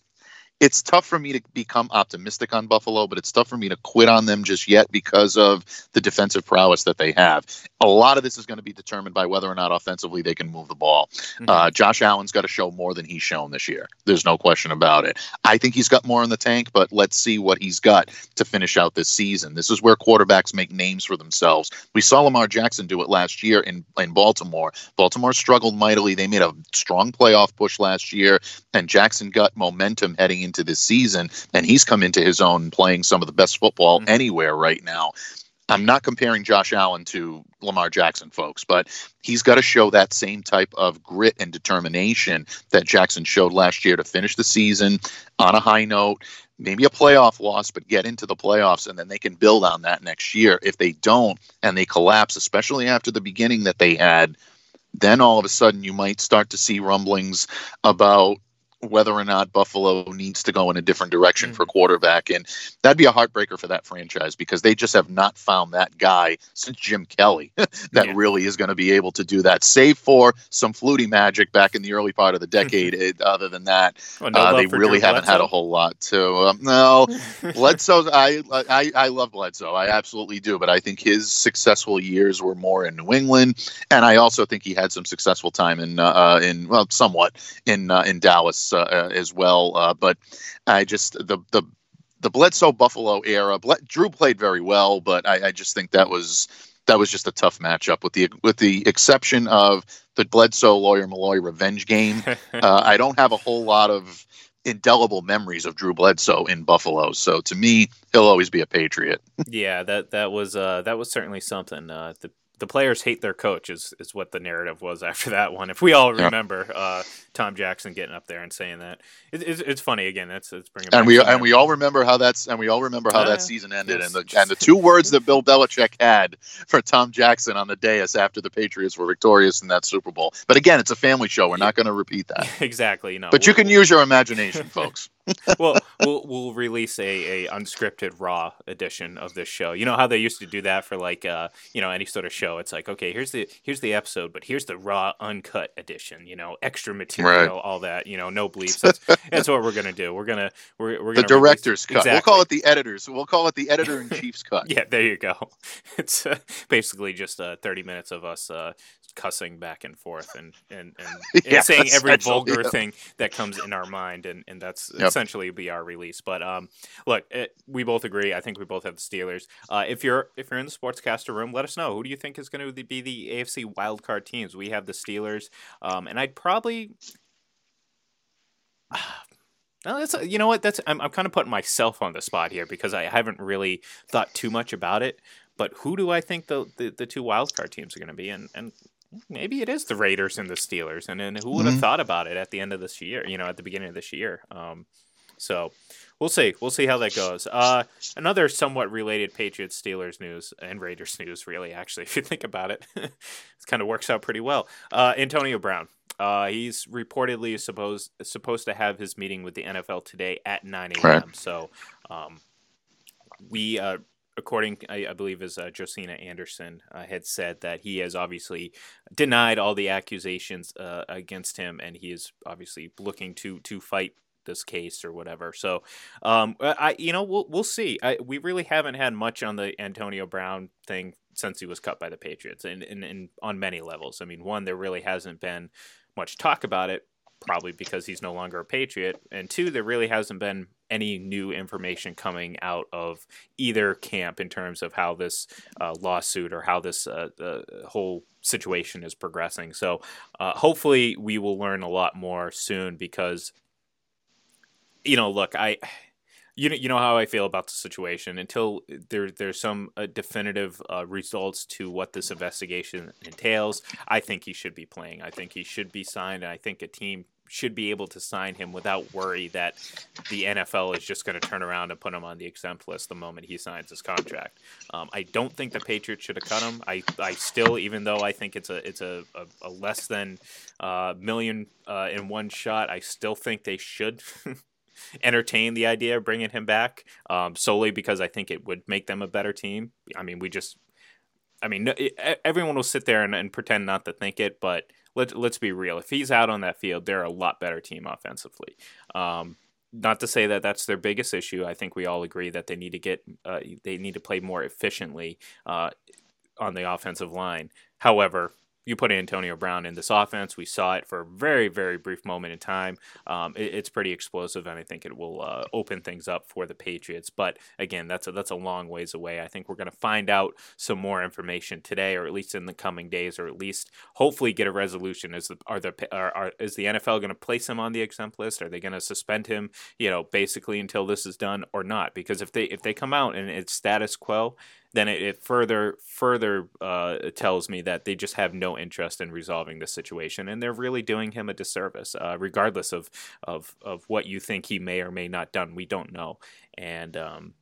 it's tough for me to become optimistic on Buffalo, but it's tough for me to quit on them just yet because of the defensive prowess that they have. A lot of this is going to be determined by whether or not offensively they can move the ball. Mm-hmm. Uh, Josh Allen's got to show more than he's shown this year. There's no question about it. I think he's got more in the tank, but let's see what he's got to finish out this season. This is where quarterbacks make names for themselves. We saw Lamar Jackson do it last year in, in Baltimore. Baltimore struggled mightily. They made a strong playoff push last year, and Jackson got momentum heading into this season, and he's come into his own playing some of the best football mm-hmm. anywhere right now. I'm not comparing Josh Allen to Lamar Jackson, folks, but he's got to show that same type of grit and determination that Jackson showed last year to finish the season on a high note, maybe a playoff loss, but get into the playoffs, and then they can build on that next year. If they don't and they collapse, especially after the beginning that they had, then all of a sudden you might start to see rumblings about whether or not Buffalo needs to go in a different direction mm-hmm. for quarterback. And that'd be a heartbreaker for that franchise because they just have not found that guy since Jim Kelly that yeah. really is going to be able to do that, save for some Flutie magic back in the early part of the decade. it, other than that, well, no uh, they really haven't Bledsoe. had a whole lot to. Um, no, Bledsoe, I, I, I love Bledsoe. I absolutely do. But I think his successful years were more in New England. And I also think he had some successful time in, uh, uh in well, somewhat in, uh, in Dallas uh, uh, as well. Uh, but I just the the the Bledsoe Buffalo era. Drew played very well, but I, I just think that was that was just a tough matchup with the with the exception of the Bledsoe Lawyer Milloy revenge game. uh, I don't have a whole lot of indelible memories of Drew Bledsoe in Buffalo. So to me, he'll always be a Patriot. yeah, that that was uh, that was certainly something. Uh, the the players hate their coach is, is what the narrative was after that one. If we all Yeah. remember uh, Tom Jackson getting up there and saying that, it, it's, it's funny again. That's it's bringing and back we and we all remember how that's and we all remember how Yeah. that season ended and the and the two words that Bill Belichick had for Tom Jackson on the dais after the Patriots were victorious in that Super Bowl. But again, it's a family show. We're not going to repeat that. exactly. No, But you can use your imagination, folks. Well, we'll we'll release a, a unscripted raw edition of this show. You know how they used to do that for like uh you know any sort of show. It's like okay, here's the here's the episode, but here's the raw uncut edition. You know, extra material, all that. You know, no bleeps. That's that's what we're gonna do. We're gonna we're we're gonna release- director's cut. We'll call it the editors. We'll call it the editor in chief's cut. Yeah, there you go. It's uh, basically just uh, 30 minutes of us uh, cussing back and forth and and, and, and saying every vulgar yeah. thing that comes in our mind, and, and that's Yep. essentially be our release. But um, look, it, we both agree. I think we both have the Steelers. Uh, if you're if you're in the sportscaster room, let us know who do you think is going to be the AFC wildcard teams. We have the Steelers, um, and I'd probably. No, that's you know what that's I'm I'm kind of putting myself on the spot here because I haven't really thought too much about it. But who do I think the the, the two wildcard teams are going to be? And and maybe it is the Raiders and the Steelers. And then who would have Mhm. thought about it at the end of this year? You know, at the beginning of this year. Um, so we'll see. We'll see how that goes. Uh, another somewhat related Patriots Steelers news and Raiders news, really. Actually, if you think about it, it kind of works out pretty well. Uh, Antonio Brown. Uh, he's reportedly supposed supposed to have his meeting with the NFL today at 9 a.m. Right. So, um, we, uh, according, I, I believe, as uh, Josina Anderson uh, had said, that he has obviously denied all the accusations uh, against him, and he is obviously looking to to fight this case or whatever. So, um, I you know we'll we'll see. I, we really haven't had much on the Antonio Brown thing since he was cut by the Patriots, and, and, and on many levels. I mean, one, there really hasn't been much talk about it, probably because he's no longer a Patriot, and two, there really hasn't been any new information coming out of either camp in terms of how this uh, lawsuit or how this uh, uh, whole situation is progressing. So, uh, hopefully, we will learn a lot more soon because, you know, look, I. You know, you know how I feel about the situation. Until there, there's some uh, definitive uh, results to what this investigation entails, I think he should be playing. I think he should be signed, and I think a team should be able to sign him without worry that the NFL is just going to turn around and put him on the exempt list the moment he signs his contract. Um, I don't think the Patriots should have cut him. I, I still, even though I think it's a it's a, a, a less than uh, million uh, in one shot, I still think they should. entertain the idea of bringing him back um, solely because I think it would make them a better team. I mean, we just, I mean, everyone will sit there and, and pretend not to think it, but let, let's be real. If he's out on that field, they're a lot better team offensively. Um, not to say that that's their biggest issue. I think we all agree that they need to get, uh, they need to play more efficiently uh, on the offensive line. However, you put Antonio Brown in this offense. We saw it for a very, very brief moment in time. Um, it, it's pretty explosive, and I think it will uh, open things up for the Patriots. But again, that's a, that's a long ways away. I think we're going to find out some more information today, or at least in the coming days, or at least hopefully get a resolution. Is the are the are, are is the NFL going to place him on the exempt list? Are they going to suspend him? You know, basically until this is done, or not? Because if they if they come out and it's status quo, then it, it further further uh, tells me that they just have no interest in resolving the situation, and they're really doing him a disservice, uh, regardless of, of of what you think he may or may not done. We don't know, and um,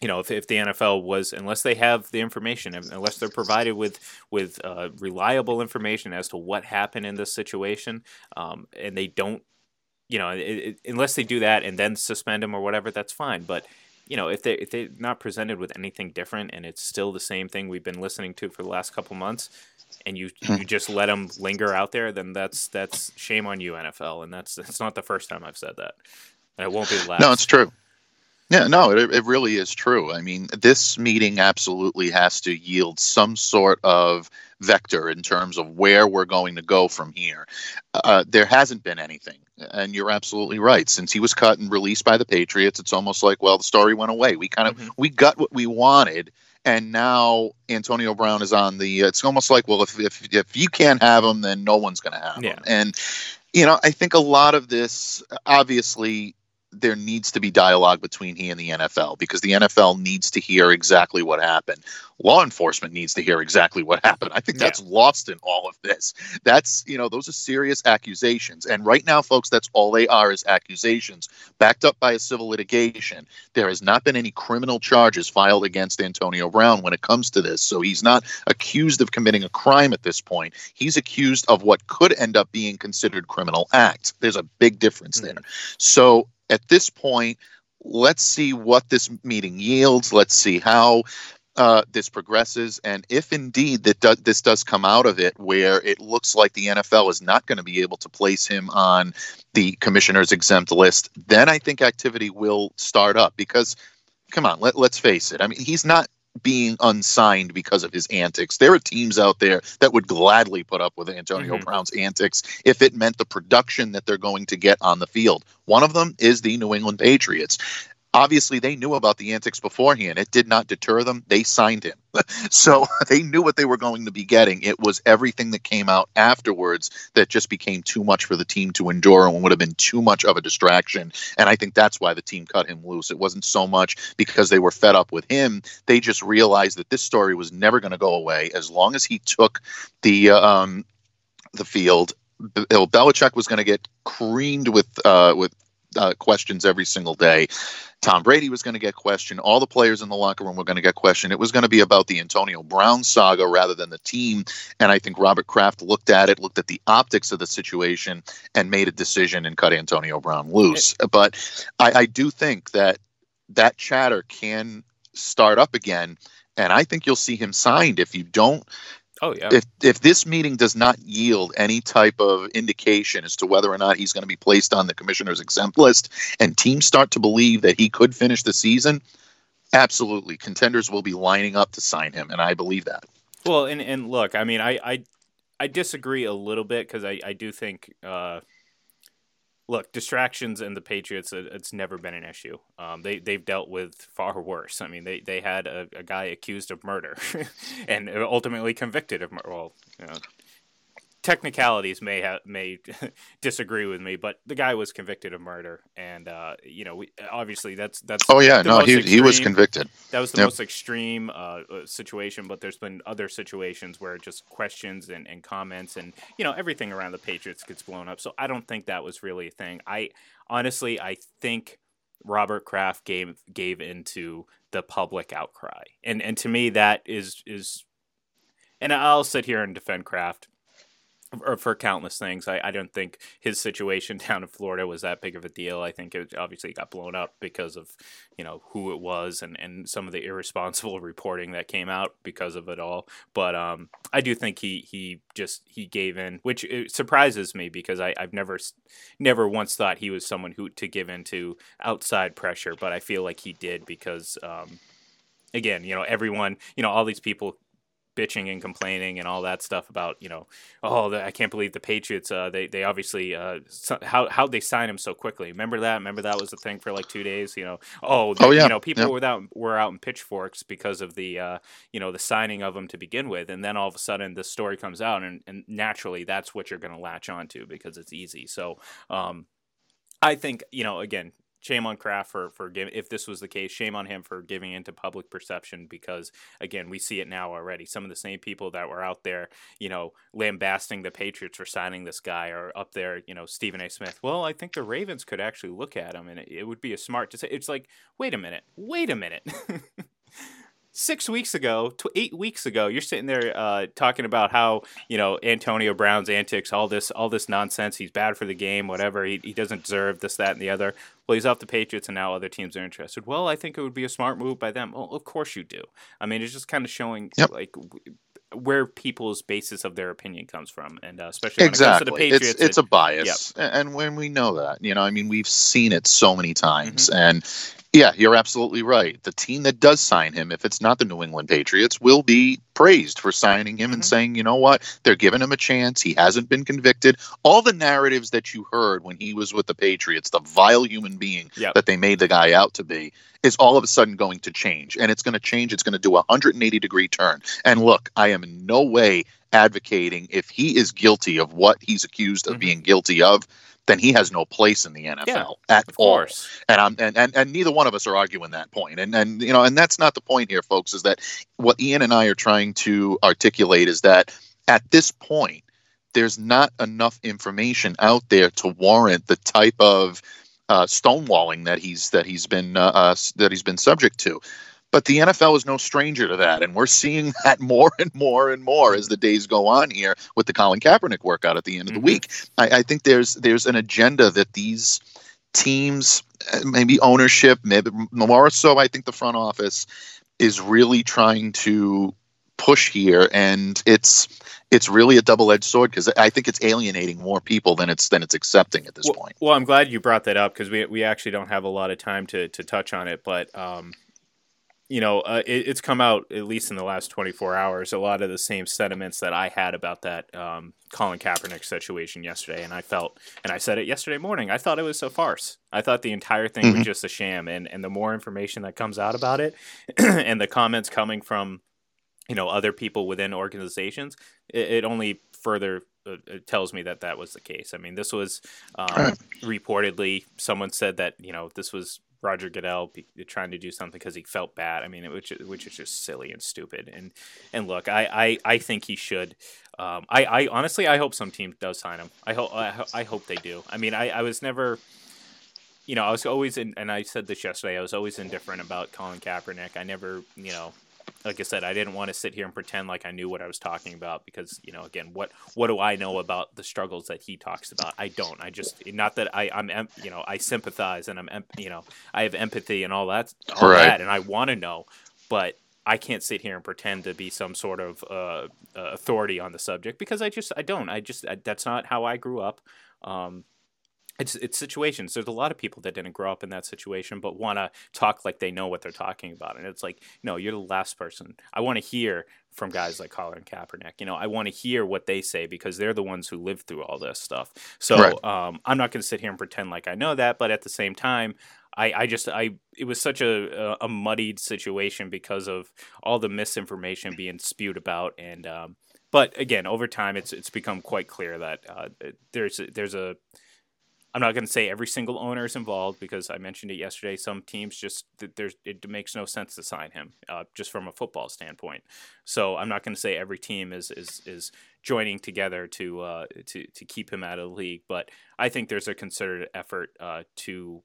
you know if, if the NFL was unless they have the information, unless they're provided with with uh, reliable information as to what happened in this situation, um, and they don't. You know, it, it, unless they do that and then suspend him or whatever, that's fine. But you know, if they if they're not presented with anything different and it's still the same thing we've been listening to for the last couple months, and you you just let them linger out there, then that's that's shame on you, NFL, and that's that's not the first time I've said that, and it won't be the last. No, it's true. Yeah, no, it, it really is true. I mean, this meeting absolutely has to yield some sort of vector in terms of where we're going to go from here. Uh, there hasn't been anything, and you're absolutely right. Since he was cut and released by the Patriots, it's almost like, well, the story went away. We kind of Mhm. we got what we wanted, and now Antonio Brown is on the. It's almost like, well, if if if you can't have him, then no one's going to have Yeah. him. And you know, I think a lot of this, obviously, there needs to be dialogue between he and the NFL because the NFL needs to hear exactly what happened. Law enforcement needs to hear exactly what happened. I think that's yeah. lost in all of this. That's, you know, those are serious accusations. And right now, folks, that's all they are is accusations backed up by a civil litigation. There has not been any criminal charges filed against Antonio Brown when it comes to this. So he's not accused of committing a crime at this point. He's accused of what could end up being considered criminal acts. There's a big difference mm-hmm. there. So at this point, let's see what this meeting yields. Let's see how uh, this progresses, and if indeed that do, this does come out of it, where it looks like the NFL is not going to be able to place him on the commissioner's exempt list, then I think activity will start up. Because, come on, let, let's face it. I mean, he's not being unsigned because of his antics. There are teams out there that would gladly put up with Antonio mm-hmm. Brown's antics if it meant the production that they're going to get on the field. One of them is the New England Patriots obviously they knew about the antics beforehand. It did not deter them. They signed him. so they knew what they were going to be getting. It was everything that came out afterwards that just became too much for the team to endure and would have been too much of a distraction. And I think that's why the team cut him loose. It wasn't so much because they were fed up with him. They just realized that this story was never going to go away as long as he took the uh, um, the field. Bill Belichick was going to get creamed with uh, with uh, questions every single day. Tom Brady was going to get questioned. All the players in the locker room were going to get questioned. It was going to be about the Antonio Brown saga rather than the team. And I think Robert Kraft looked at it, looked at the optics of the situation, and made a decision and cut Antonio Brown loose. But I, I do think that that chatter can start up again. And I think you'll see him signed if you don't Oh yeah. If if this meeting does not yield any type of indication as to whether or not he's going to be placed on the commissioner's exempt list, and teams start to believe that he could finish the season, absolutely, contenders will be lining up to sign him, and I believe that. Well, and and look, I mean, I I, I disagree a little bit because I I do think. Uh, look, distractions and the Patriots, it's never been an issue. Um, they they've dealt with far worse. I mean, they they had a, a guy accused of murder, and ultimately convicted of murder. Well, you know, technicalities may have may disagree with me, but the guy was convicted of murder, and uh, you know, we, obviously that's that's. Oh yeah, no, he extreme, he was convicted. That was the yep. most extreme uh, uh, situation, but there's been other situations where just questions and, and comments and you know everything around the Patriots gets blown up. So I don't think that was really a thing. I honestly, I think. Robert Kraft gave gave into the public outcry, and and to me that is is, and I'll sit here and defend Kraft or for countless things. I, I don't think his situation down in Florida was that big of a deal. I think it obviously got blown up because of, you know, who it was and, and some of the irresponsible reporting that came out because of it all. But um, I do think he, he just he gave in, which surprises me because I, I've never never once thought he was someone who to give in to outside pressure, but I feel like he did because um, again, you know, everyone, you know, all these people bitching and complaining and all that stuff about you know oh the, I can't believe the Patriots uh, they they obviously uh, so, how how they sign him so quickly? Remember that? Remember that was the thing for like two days you know? Oh, oh yeah. you know people were out were out in pitchforks because of the uh, you know the signing of him to begin with and then all of a sudden the story comes out and, and naturally that's what you're going to latch onto because it's easy. So um, I think you know again shame on Kraft for for giving. If this was the case, shame on him for giving into public perception because again, we see it now already. Some of the same people that were out there, you know, lambasting the Patriots for signing this guy are up there. You know, Stephen A. Smith. Well, I think the Ravens could actually look at him, and it, it would be a smart to say. It's like, wait a minute, wait a minute. six weeks ago, tw- eight weeks ago, you're sitting there uh, talking about how you know Antonio Brown's antics, all this, all this nonsense. He's bad for the game, whatever. He, he doesn't deserve this, that, and the other. Well, he's off the Patriots, and now other teams are interested. Well, I think it would be a smart move by them. Well, of course you do. I mean, it's just kind of showing yep. like where people's basis of their opinion comes from, and uh, especially exactly, it Patriots, it's it's it, a bias, yep. and when we know that, you know, I mean, we've seen it so many times, mm-hmm. and yeah, you're absolutely right. The team that does sign him, if it's not the New England Patriots, will be praised for signing him mm-hmm. and saying, you know what, they're giving him a chance. He hasn't been convicted. All the narratives that you heard when he was with the Patriots, the vile human being yep. that they made the guy out to be, is all of a sudden going to change. And it's going to change. It's going to do a 180 degree turn. And look, I am in no way advocating if he is guilty of what he's accused of Mhm. being guilty of, then he has no place in the NFL at Of all. course. And I'm and, and, and neither one of us are arguing that point. And and you know, and that's not the point here, folks, is that what Ian and I are trying to articulate is that at this point, there's not enough information out there to warrant the type of uh, stonewalling that he's that he's been uh, uh, that he's been subject to. But the NFL is no stranger to that, and we're seeing that more and more and more as the days go on here with the Colin Kaepernick workout at the end of the week. I, I think there's there's an agenda that these teams, uh, maybe ownership, maybe more so. I think the front office is really trying to push here, and it's it's really a double edged sword because I think it's alienating more people than it's than it's accepting at this well, point. Well, I'm glad you brought that up because we we actually don't have a lot of time to to touch on it, but um, you know, uh, it, it's come out at least in the last 24 hours. A lot of the same sentiments that I had about that um, Colin Kaepernick situation yesterday, and I felt, and I said it yesterday morning. I thought it was a farce. I thought the entire thing Mhm. was just a sham, and and the more information that comes out about it, and the comments coming from you know other people within organizations, it, it only further uh, tells me that that was the case. I mean, this was um, Right. reportedly someone said that you know this was Roger Goodell be, trying to do something because he felt bad. I mean, it, which which is just silly and stupid. And and look, I I, I think he should. Um, I I honestly I hope some team does sign him. I hope I, ho- I hope they do. I mean, I I was never. You know, I was always in, and I said this yesterday. I was always indifferent about Colin Kaepernick. I never, you know, like I said, I didn't want to sit here and pretend like I knew what I was talking about because, you know, again, what what do I know about the struggles that he talks about? I don't. I just not that I I'm you know I sympathize and I'm you know I have empathy and all that all Right. that and I want to know, but I can't sit here and pretend to be some sort of uh, uh, authority on the subject because I just I don't. I just I, that's not how I grew up. Um, it's it's situations. There's a lot of people that didn't grow up in that situation, but want to talk like they know what they're talking about. And it's like, no, you're the last person. I want to hear from guys like Colin Kaepernick. You know, I want to hear what they say because they're the ones who lived through all this stuff. So Right. um, I'm not going to sit here and pretend like I know that, but at the same time, I, I just I it was such a, a muddied situation because of all the misinformation being spewed about and um, but again over time it's it's become quite clear that uh, there's a, there's a I'm not going to say every single owner is involved because I mentioned it yesterday. Some teams just there's it makes no sense to sign him uh, just from a football standpoint. So I'm not going to say every team is is is joining together to uh, to to keep him out of the league. But I think there's a concerted effort uh, to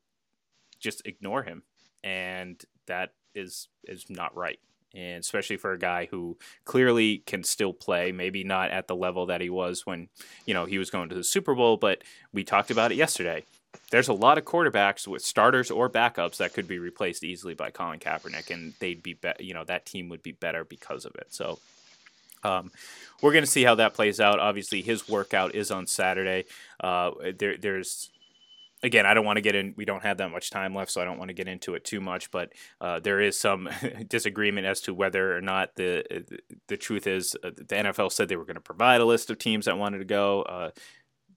just ignore him, and that is is not right. And especially for a guy who clearly can still play, maybe not at the level that he was when you know he was going to the Super Bowl, but we talked about it yesterday. There's a lot of quarterbacks with starters or backups that could be replaced easily by Colin Kaepernick, and they'd be, be you know, that team would be better because of it. So, um, we're going to see how that plays out. Obviously, his workout is on Saturday. Uh, there, there's again, I don't want to get in. We don't have that much time left, so I don't want to get into it too much. But uh, there is some disagreement as to whether or not the the truth is uh, the NFL said they were going to provide a list of teams that wanted to go. Uh,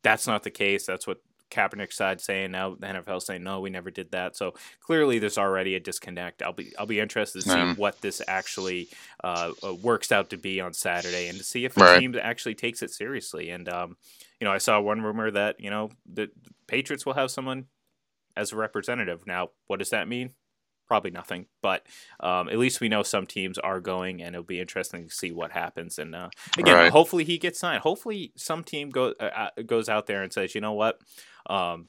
that's not the case. That's what Kaepernick's side saying. Now the NFL saying no, we never did that. So clearly, there's already a disconnect. I'll be I'll be interested to see Mhm. what this actually uh, uh, works out to be on Saturday, and to see if a Right. team actually takes it seriously. And um, you know, I saw one rumor that you know the Patriots will have someone as a representative. Now, what does that mean? Probably nothing, but um, at least we know some teams are going, and it'll be interesting to see what happens. And uh, again, Right. hopefully he gets signed. Hopefully some team goes uh, uh, goes out there and says, you know what, um,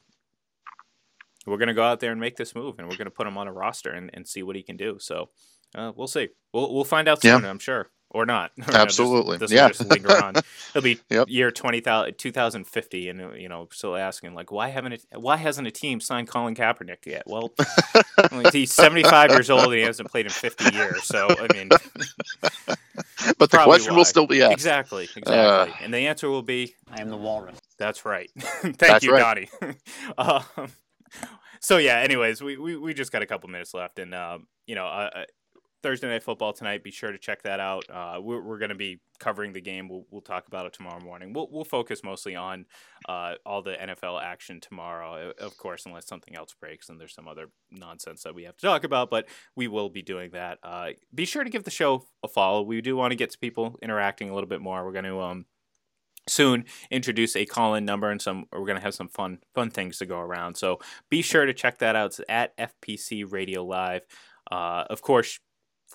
we're going to go out there and make this move, and we're going to put him on a roster and, and see what he can do. So uh, we'll see. We'll we'll find out Yeah. soon, I'm sure, or not. Or just- Absolutely. This will Yeah. just linger on. It'll be Yep. year 20,000 2050, and you know, still asking like, why haven't it? Why hasn't a team signed Colin Kaepernick yet? Well, he's 75 years old and he hasn't played in 50 years. So I mean, But the question why. will still be asked. exactly, exactly, Uh. and the answer will be I am the walrus. that's right. Thank That's you, right. Donnie. um, so yeah. Anyways, we, we, we just got a couple minutes left, and um, you know, uh, Thursday Night Football tonight. Be sure to check that out. Uh, we're we're going to be covering the game. We'll, we'll talk about it tomorrow morning. We'll, we'll focus mostly on uh, all the NFL action tomorrow, of course, unless something else breaks and there's some other nonsense that we have to talk about. But we will be doing that. Uh, be sure to give the show a follow. We do want to get to people interacting a little bit more. We're going to um, soon introduce a call-in number and some we're going to have some fun fun things to go around so be sure to check that out it's at fpc radio live uh, of course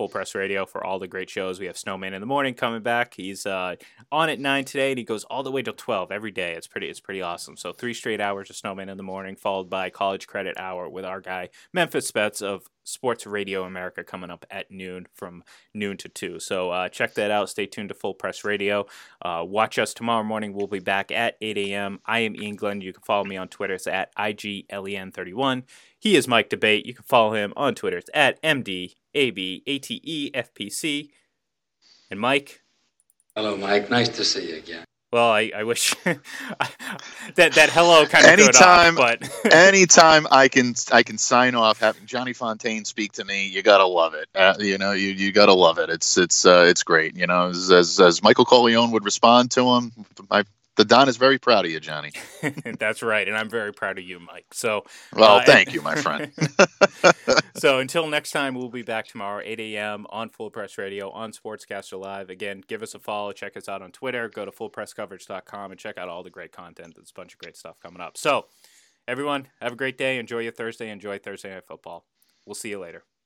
Full Press Radio for all the great shows. We have Snowman in the morning coming back. He's uh, on at nine today, and he goes all the way till twelve every day. It's pretty, it's pretty awesome. So three straight hours of Snowman in the morning, followed by College Credit Hour with our guy Memphis Spets of Sports Radio America coming up at noon from noon to two. So uh, check that out. Stay tuned to Full Press Radio. Uh, watch us tomorrow morning. We'll be back at 8 a.m. I am Ian Glenn. You can follow me on Twitter. It's at IGLEN31. He is Mike D'Abate. You can follow him on Twitter. It's at MD a B A T E F P C. And Mike. Hello, Mike. Nice to see you again. Well, I, I wish that that hello kind of anytime, off, but anytime I can I can sign off having Johnny Fontane speak to me, you gotta love it. Uh, you know, you, you gotta love it. It's it's uh, it's great. You know, as, as, as Michael Corleone would respond to him, my the Don is very proud of you, Johnny. That's right, and I'm very proud of you, Mike. So, well, uh, thank you, my friend. so until next time, we'll be back tomorrow, 8 a.m. on Full Press Radio on Sportscaster Live. Again, give us a follow, check us out on Twitter, go to fullpresscoverage.com, and check out all the great content. There's a bunch of great stuff coming up. So, everyone, have a great day. Enjoy your Thursday. Enjoy Thursday Night Football. We'll see you later.